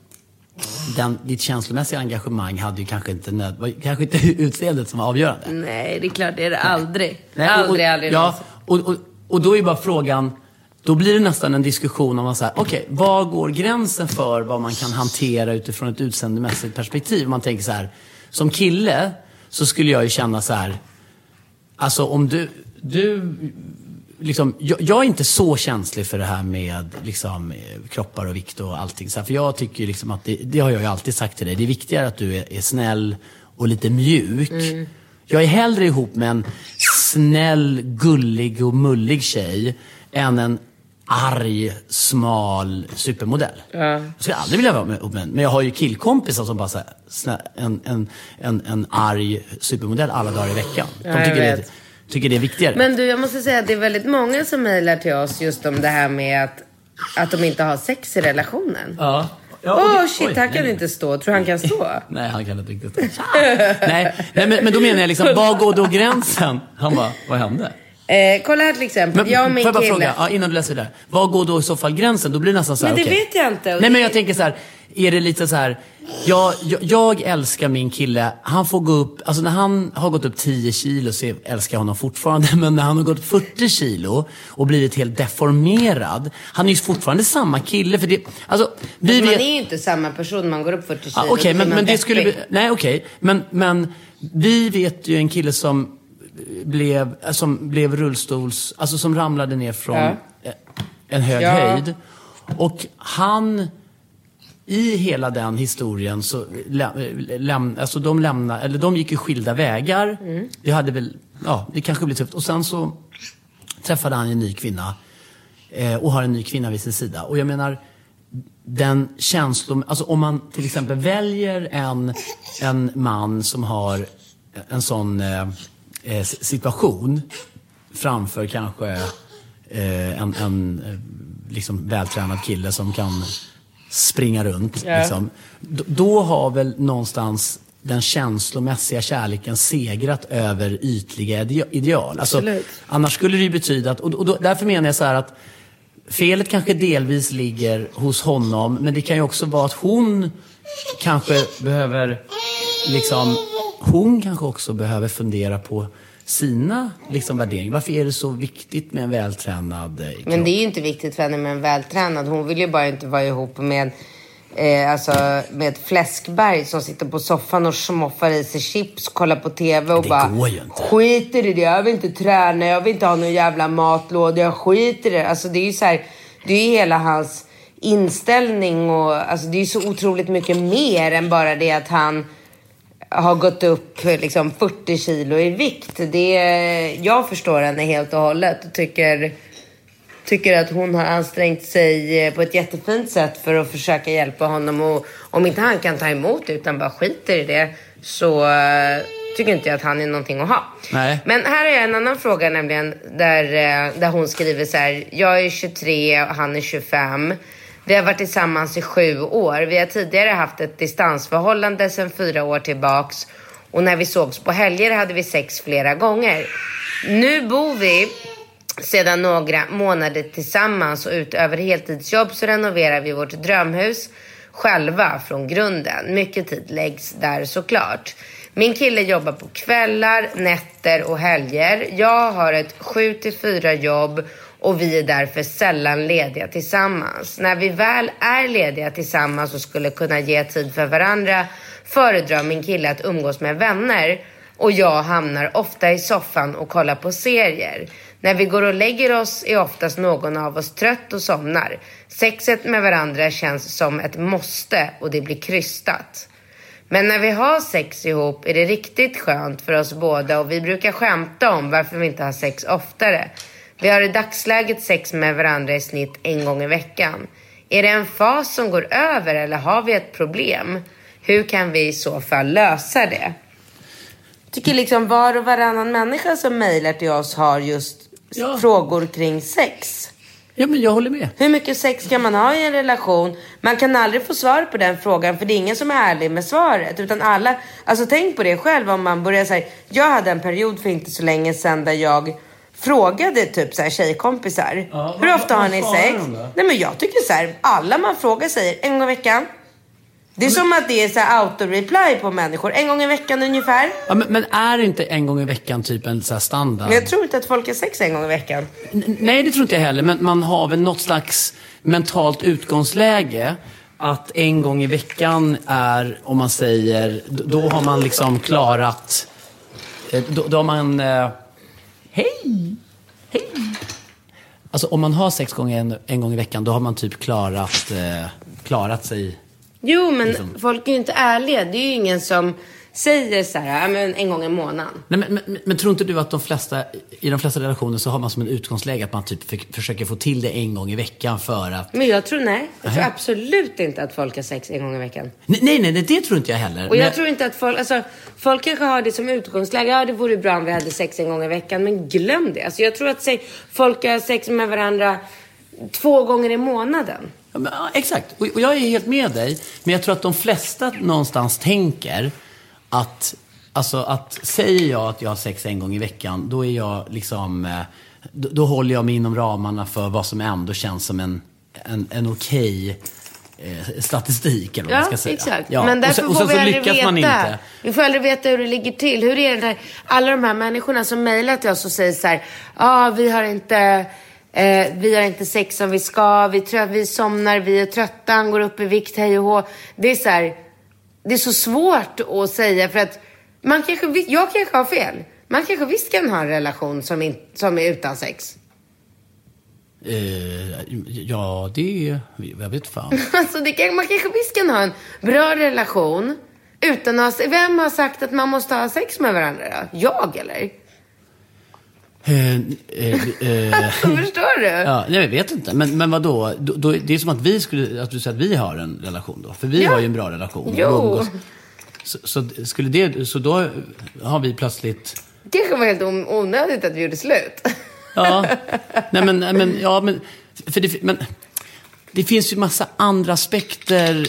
[SPEAKER 1] den, ditt känslomässiga engagemang hade ju kanske inte, nöd, kanske inte utseendet som var avgörande.
[SPEAKER 2] Nej, det är klart det är det aldrig.
[SPEAKER 1] Nej, och-
[SPEAKER 2] aldrig,
[SPEAKER 1] och,
[SPEAKER 2] aldrig
[SPEAKER 1] Ja,
[SPEAKER 2] någonsin.
[SPEAKER 1] och, och, och då är bara frågan, då blir det nästan en diskussion om att säga, okej, var går gränsen för vad man kan hantera utifrån ett utseendemässigt perspektiv? Man tänker så här, som kille så skulle jag ju känna så här, alltså om du, du liksom, jag, jag är inte så känslig för det här med liksom, eh, kroppar och vikt och allting. Så här, för jag tycker liksom att, det, det har jag ju alltid sagt till dig, det är viktigare att du är, är snäll och lite mjuk. Jag är hellre ihop med en snäll, gullig och mullig tjej än en arg, smal supermodell. Jag skulle aldrig vilja vara med ihop med en. Men jag har ju killkompisar som bara säger en, en, en, en arg supermodell alla dagar i veckan. De tycker, det,
[SPEAKER 2] vet.
[SPEAKER 1] Tycker det är viktigare.
[SPEAKER 2] Men du, jag måste säga att det är väldigt många som mejlar till oss just om det här med att, att de inte har sex i relationen.
[SPEAKER 1] ja. Ja,
[SPEAKER 2] Åh
[SPEAKER 1] och det-
[SPEAKER 2] shit,
[SPEAKER 1] oj,
[SPEAKER 2] han kan
[SPEAKER 1] nej.
[SPEAKER 2] inte stå. Tror han kan stå?
[SPEAKER 1] Nej, han kan inte riktigt. nej, nej men, men då menar jag liksom, var går då gränsen? Han bara, vad hände?
[SPEAKER 2] Eh, kolla här till exempel.
[SPEAKER 1] Men,
[SPEAKER 2] jag och
[SPEAKER 1] får
[SPEAKER 2] min
[SPEAKER 1] jag bara
[SPEAKER 2] kille.
[SPEAKER 1] fråga, ja, innan du läser vidare. Var går då i så fall gränsen? Då blir det nästan så här,
[SPEAKER 2] Men det
[SPEAKER 1] okej.
[SPEAKER 2] vet jag inte.
[SPEAKER 1] Nej
[SPEAKER 2] det-
[SPEAKER 1] men jag tänker så här, är det lite så här, jag, jag, jag älskar min kille, han får gå upp, alltså när han har gått upp 10 kilo så älskar jag honom fortfarande, men när han har gått 40 kilo och blivit helt deformerad, han är ju fortfarande samma kille, för det, alltså, vi
[SPEAKER 2] man är ju inte samma person man går upp 40 kilo. Då
[SPEAKER 1] Okej,
[SPEAKER 2] blir
[SPEAKER 1] men, men det skulle bli. Nej, okej. Men, men vi vet ju en kille som blev, som blev rullstols... Alltså som ramlade ner från
[SPEAKER 2] Ja.
[SPEAKER 1] en hög
[SPEAKER 2] Ja.
[SPEAKER 1] höjd. Och han... I hela den historien så läm, läm, alltså de lämnade, eller de gick ju skilda vägar.
[SPEAKER 2] Mm.
[SPEAKER 1] Det hade väl, ja, det kanske blev tufft. Och sen så träffade han en ny kvinna. Eh, och har en ny kvinna vid sin sida. Och jag menar, den känslom... Alltså om man till exempel väljer en, en man som har en sån eh, eh, situation framför kanske eh, en, en eh, liksom vältränad kille som kan springa runt.
[SPEAKER 2] Ja.
[SPEAKER 1] Liksom. Då, har väl någonstans den känslomässiga kärleken segrat över ytliga ide- ideal. Alltså, annars skulle det ju betyda att, och då, därför menar jag så här att felet kanske delvis ligger hos honom, men det kan ju också vara att hon kanske behöver, liksom, hon kanske också behöver fundera på sina liksom, värderingar. Varför är det så viktigt med en vältränad eh, kropp?
[SPEAKER 2] Men det är ju inte viktigt för henne med en vältränad. Hon vill ju bara inte vara ihop med, eh, alltså, med ett fläskberg som sitter på soffan och smoffar i sig chips, kollar på TV och
[SPEAKER 1] Det
[SPEAKER 2] bara skiter i det. Jag vill inte träna, jag vill inte ha någon jävla matlåda, jag skiter i det. Alltså det är ju så här, det är ju hela hans inställning och alltså det är ju så otroligt mycket mer än bara det att han har gått upp liksom 40 kilo i vikt. Det, jag förstår henne helt och hållet och tycker, tycker att hon har ansträngt sig eh, på ett jättefint sätt för att försöka hjälpa honom. Och om inte han kan ta emot det utan bara skiter i det så eh, tycker inte jag att han är någonting att ha.
[SPEAKER 1] Nej.
[SPEAKER 2] Men här är en annan fråga nämligen där, eh, där hon skriver så här. Jag är 23 och han är 25. Vi har varit tillsammans i sju år. Vi har tidigare haft ett distansförhållande sedan fyra år tillbaks. Och när vi sågs på helger hade vi sex flera gånger. Nu bor vi sedan några månader tillsammans och utöver heltidsjobb så renoverar vi vårt drömhus själva från grunden. Mycket tid läggs där såklart. Min kille jobbar på kvällar, nätter och helger. Jag har ett 7 till 4 jobb och vi är därför sällan lediga tillsammans. När vi väl är lediga tillsammans och skulle kunna ge tid för varandra föredrar min kille att umgås med vänner och jag hamnar ofta i soffan och kollar på serier. När vi går och lägger oss är oftast någon av oss trött och somnar. Sexet med varandra känns som ett måste och det blir krystat. Men när vi har sex ihop är det riktigt skönt för oss båda och vi brukar skämta om varför vi inte har sex oftare. Vi har i dagsläget sex med varandra i snitt en gång i veckan. Är det en fas som går över eller har vi ett problem? Hur kan vi i så fall lösa det? tycker liksom var och varannan människa som mejlar till oss har just
[SPEAKER 1] Ja.
[SPEAKER 2] frågor kring sex.
[SPEAKER 1] Ja, men jag håller med.
[SPEAKER 2] Hur mycket sex kan man ha i en relation? Man kan aldrig få svar på den frågan för det är ingen som är ärlig med svaret. Utan alla, alltså tänk på det själv om man börjar säga. Jag hade en period för inte så länge sedan där jag frågade typ så här tjejkompisar.
[SPEAKER 1] Ja,
[SPEAKER 2] hur ofta har ni sex? Nej men jag tycker så här, alla man frågar säger en gång i veckan. Det är som att det är så här auto-reply på människor. En gång i veckan ungefär.
[SPEAKER 1] Ja, men, men är inte en gång i veckan typ en så här standard?
[SPEAKER 2] Men jag tror inte att folk har sex en gång i veckan.
[SPEAKER 1] N- Nej, det tror inte jag heller. Men man har väl något slags mentalt utgångsläge. Att en gång i veckan är, om man säger, då har man liksom klarat... eh, Då, då har man... Eh, hej! Hej! Alltså om man har sex gånger en, en gång i veckan, då har man typ klarat, eh, klarat sig.
[SPEAKER 2] Jo, men
[SPEAKER 1] Liksom.
[SPEAKER 2] folk är ju inte ärliga. Det är ju ingen som säger så här, "Ja, men en gång i månaden.
[SPEAKER 1] Nej, men, men, men tror inte du att de flesta, i de flesta relationer så har man som en utgångsläge att man typ för, försöker få till det en gång i veckan för att...
[SPEAKER 2] Men jag tror nej. Jag tror
[SPEAKER 1] Nähä.
[SPEAKER 2] absolut inte att folk har sex en gång i veckan.
[SPEAKER 1] Nej, nej, nej, det tror inte jag heller.
[SPEAKER 2] Och jag
[SPEAKER 1] Men-
[SPEAKER 2] tror inte att folk, alltså folk kanske har det som utgångsläge. Ja, det vore bra om vi hade sex en gång i veckan. Men glöm det. Alltså jag tror att se, folk har sex med varandra två gånger i månaden.
[SPEAKER 1] Ja, men, ja, exakt, och, och jag är helt med dig. Men jag tror att de flesta någonstans tänker att, alltså att säger jag att jag har sex en gång i veckan, då är jag liksom, eh, då, då håller jag mig inom ramarna för vad som ändå känns som en, en, en okej eh, statistik eller vad man ska säga.
[SPEAKER 2] exakt.
[SPEAKER 1] Ja,
[SPEAKER 2] Men
[SPEAKER 1] och
[SPEAKER 2] därför
[SPEAKER 1] sen, och
[SPEAKER 2] får
[SPEAKER 1] sen
[SPEAKER 2] vi
[SPEAKER 1] så lyckas
[SPEAKER 2] veta.
[SPEAKER 1] man inte.
[SPEAKER 2] Vi får aldrig veta hur det ligger till. Hur är det där? Alla de här människorna som mejlar till oss och säger så här, ja, ah, vi har inte Eh, vi har inte sex som vi ska, vi, trö- vi somnar, vi är trötta, han går upp i vikt, hej och hå. Det är så här, det är så svårt att säga för att man kanske, jag kanske har fel. Man kanske visst kan ha en relation som, in, som är utan sex.
[SPEAKER 1] Eh, ja, det är, jag vet fan.
[SPEAKER 2] Alltså det kan, man kanske visst kan ha en bra relation utan att ha Vem har sagt att man måste ha sex med varandra då? Jag eller?
[SPEAKER 1] Eh, eh, eh,
[SPEAKER 2] Förstår du?
[SPEAKER 1] Ja, nej, jag vet inte. Men, men vadå? Då, då, det är som att vi skulle, att du säger att vi har en relation då. För vi
[SPEAKER 2] Ja.
[SPEAKER 1] har ju en bra relation.
[SPEAKER 2] Jo.
[SPEAKER 1] Så, så, skulle det, så då har vi plötsligt...
[SPEAKER 2] Det kanske var helt on- onödigt att vi gjorde slut.
[SPEAKER 1] Ja, nej men, men, ja, men, för det, men det finns ju massa andra aspekter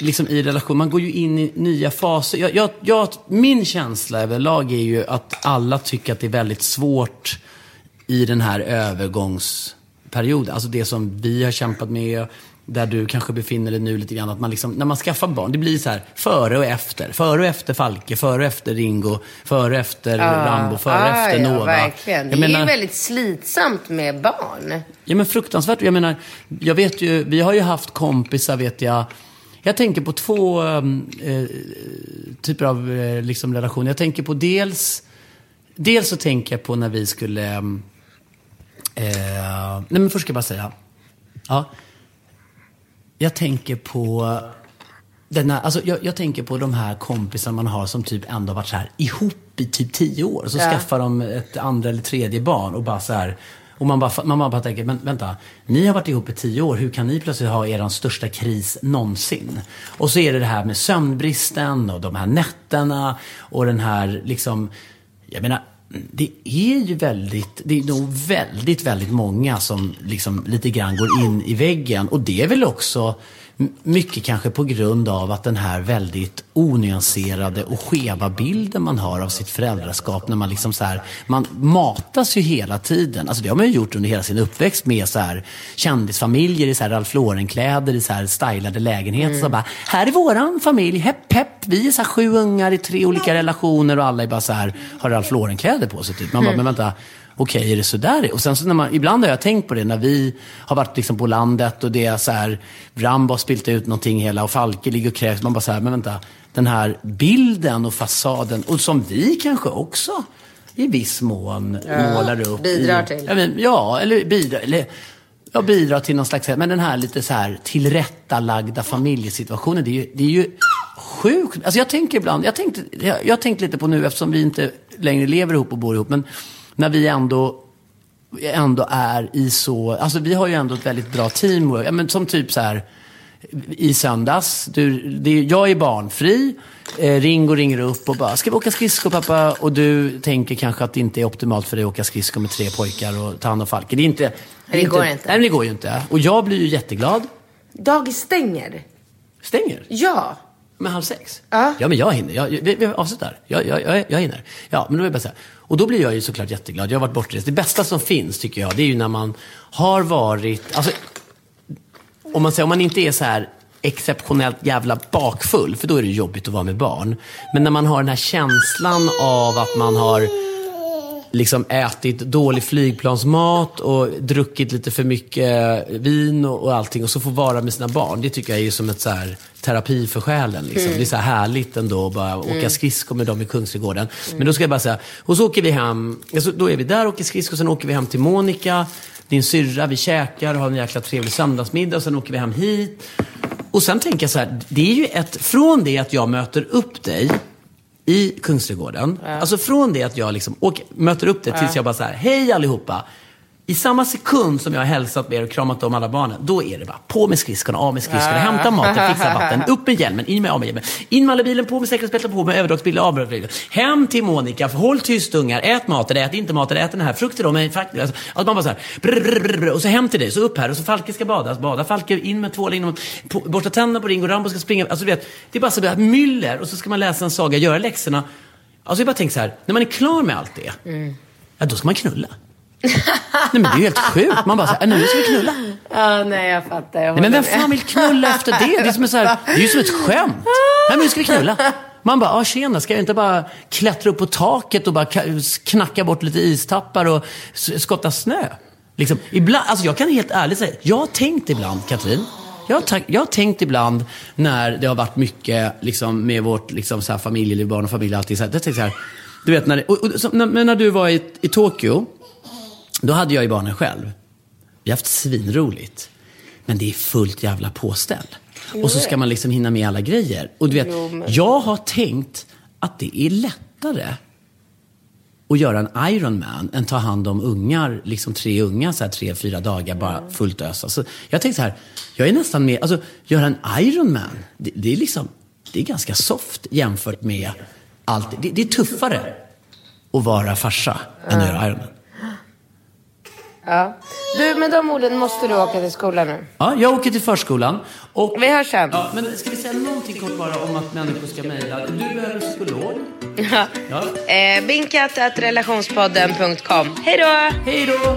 [SPEAKER 1] liksom, i relation. Man går ju in i nya faser. Jag, jag, jag, min känsla överlag är ju att alla tycker att det är väldigt svårt i den här övergångsperioden. Alltså det som vi har kämpat med, där du kanske befinner dig nu lite grann. Att man liksom, när man skaffar barn, det blir så här före och efter. Före och efter Falke, före och efter Ringo, före och efter Rambo, före och
[SPEAKER 2] Ah,
[SPEAKER 1] efter
[SPEAKER 2] ja,
[SPEAKER 1] Nova.
[SPEAKER 2] verkligen. Det
[SPEAKER 1] Jag
[SPEAKER 2] är
[SPEAKER 1] menar-
[SPEAKER 2] ju väldigt slitsamt med barn.
[SPEAKER 1] Ja men fruktansvärt. Jag menar, jag vet ju, vi har ju haft kompisar vet jag. Jag tänker på två um, eh, typer av eh, liksom relationer. Jag tänker på dels, dels så tänker jag på när vi skulle, um, eh, nej men först ska jag bara säga. Ja, jag tänker på denna, alltså jag, jag tänker på de här kompisarna man har som typ ändå varit så här ihop i typ tio år. Så
[SPEAKER 2] Ja.
[SPEAKER 1] skaffar de ett andra eller tredje barn och bara så här. Och man bara, man bara tänker, men vänta, ni har varit ihop i tio år, hur kan ni plötsligt ha er största kris någonsin? Och så är det det här med sömnbristen och de här nätterna och den här liksom, jag menar, det är ju väldigt, det är nog väldigt, väldigt många som liksom lite grann går in i väggen. Och det är väl också mycket kanske på grund av att den här väldigt onyanserade och skeva bilden man har av sitt föräldraskap när man liksom så här, man matas ju hela tiden. Alltså det har man ju gjort under hela sin uppväxt med så här kändisfamiljer i så här Ralph Lauren-kläder i så här stylade lägenheter. Så bara, här är våran familj, hepp hepp, vi är så här sju ungar i tre olika relationer och alla är bara så här, har Ralph Lauren-kläder på sig typ. Man bara, men vänta, okej, är det så där? Och sen så när man, ibland har jag tänkt på det när vi har varit liksom på landet och det är så här, Rambo har spilt ut någonting hela och Falke ligger och kräks. Man bara så här, men vänta, den här bilden och fasaden, och som vi kanske också i viss mån målar upp.
[SPEAKER 2] bidrar
[SPEAKER 1] i,
[SPEAKER 2] till.
[SPEAKER 1] Ja, men, ja eller bidrar. Eller, Ja, bidrar till någon slags, men den här lite så här tillrättalagda familjesituationen, det är ju, det är ju sjukt. Alltså jag tänker ibland, jag tänkte, jag, jag har tänkt lite på nu eftersom vi inte längre lever ihop och bor ihop, men när vi ändå ändå är i så, alltså vi har ju ändå ett väldigt bra teamwork. Ja, men som typ så här i söndags, du, det, jag är barnfri, eh, Ringo ringer upp och bara, ska vi åka skridskor pappa? Och du tänker kanske att det inte är optimalt för dig att åka skridskor med tre pojkar och ta hand om Falken. Det är inte... Det, är
[SPEAKER 2] Det går inte.
[SPEAKER 1] Nej, men det går ju inte. Och jag blir ju jätteglad.
[SPEAKER 2] Dagis stänger.
[SPEAKER 1] Stänger?
[SPEAKER 2] Ja.
[SPEAKER 1] Med halv sex?
[SPEAKER 2] Ja.
[SPEAKER 1] Ja, men jag hinner. Jag, vi, vi avslutar. Jag, jag, jag, jag hinner. Ja, men då jag bara säga. Och då blir jag ju såklart jätteglad. Jag har varit bortrest. Det bästa som finns, tycker jag, det är ju när man har varit... Alltså, om man säger, om man inte är så här exceptionellt jävla bakfull, för då är det jobbigt att vara med barn. Men när man har den här känslan av att man har liksom ätit dålig flygplansmat och druckit lite för mycket vin och, och allting och så få vara med sina barn. Det tycker jag är som ett så här, terapi för själen. Liksom.
[SPEAKER 2] Mm.
[SPEAKER 1] Det är så här härligt ändå att bara åka skridskor med dem i Kungsträdgården. Men då ska jag bara säga, och så åker vi hem, alltså, då är vi där och åker skridskor, sen åker vi hem till Monica, din syrra, vi käkar och har en jäkla trevlig söndagsmiddag och sen åker vi hem hit. Och sen tänker jag så här, det är ju ett, från det att jag möter upp dig i Kungsträdgården. Alltså från det att jag liksom åker, möter upp det tills jag bara så här, hej allihopa. I samma sekund som jag har hälsat med er och kramat om alla barnen, då är det bara på med skridskorna, av med skridskorna, hämta maten, fixa vatten, upp med hjälmen, in med av med hjälmen, in med alla bilen, på med säkerhetsbältet, på med överdragsbilen, av med överdragsbilen. Hem till Monica, håll tyst ungar, ät maten, ät inte maten, ät den här då, men faktiskt, alltså, att man bara så här, brr, brr, brr, brr, och så hem till dig, så upp här, och så Falke ska badas, bada, Falke in med tvål, in och på, borsta tänderna på Ringo, Rambo ska springa, alltså du vet, det är bara så där myller, och så ska man läsa en saga, göra läxorna. Alltså jag bara tänker så här, när man är klar med allt det, ja då ska man knulla. Nej men det är ju helt sjukt. Man bara så här, nu ska vi knulla.
[SPEAKER 2] Ja, nej jag fattar. Jag
[SPEAKER 1] Nej, men vem fan vill knulla efter det? Det är, som så här, det är ju som ett skämt. Nej men nu ska vi knulla. Man bara, ah, tjena, ska jag inte bara klättra upp på taket och bara ka- knacka bort lite istappar och skotta snö? Liksom, ibland, alltså jag kan helt ärligt säga, jag har tänkt ibland, Katrin, jag jag har tänkt ibland när det har varit mycket liksom, med vårt liksom, så här, familjeliv, barn och familj allting. Så här, jag så här, du vet, när, och, och, så, när, men när du var i, i Tokyo, då hade jag ju barnen själv. Vi har haft svinroligt. Men det är fullt jävla påställ. Och så ska man liksom hinna med alla grejer. Och du vet, jag har tänkt att det är lättare att göra en Ironman än ta hand om ungar, liksom tre ungar, så här tre, fyra dagar, bara fullt ös. Alltså, jag tänkte så här, jag är nästan med, alltså göra en Ironman, det, det är liksom, det är ganska soft jämfört med allt. Det, det är tuffare att vara farsa än att göra Ironman.
[SPEAKER 2] Ja. Du, med de orden måste du åka till skolan nu.
[SPEAKER 1] Ja, jag åker till förskolan. Och,
[SPEAKER 2] Vi hörs sen.
[SPEAKER 1] ja, men ska vi säga någonting kort bara om att människor ska mejla? Du behöver psykolog.
[SPEAKER 2] Ja.
[SPEAKER 1] Ja.
[SPEAKER 2] Eh, Binkat.relationspodden.com. Hej då!
[SPEAKER 1] Hej då!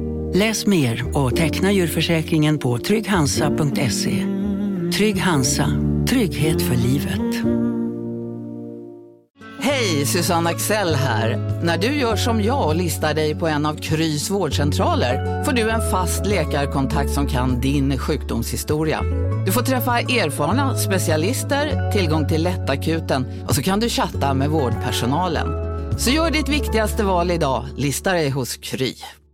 [SPEAKER 7] Läs mer och teckna djurförsäkringen på trygghansa.se. Trygg Hansa, trygghet för livet.
[SPEAKER 8] Hej, Susanne Axel här. När du gör som jag och listar dig på en av Krys vårdcentraler får du en fast läkarkontakt som kan din sjukdomshistoria. Du får träffa erfarna specialister, tillgång till lättakuten och så kan du chatta med vårdpersonalen. Så gör ditt viktigaste val idag, lista dig hos Kry.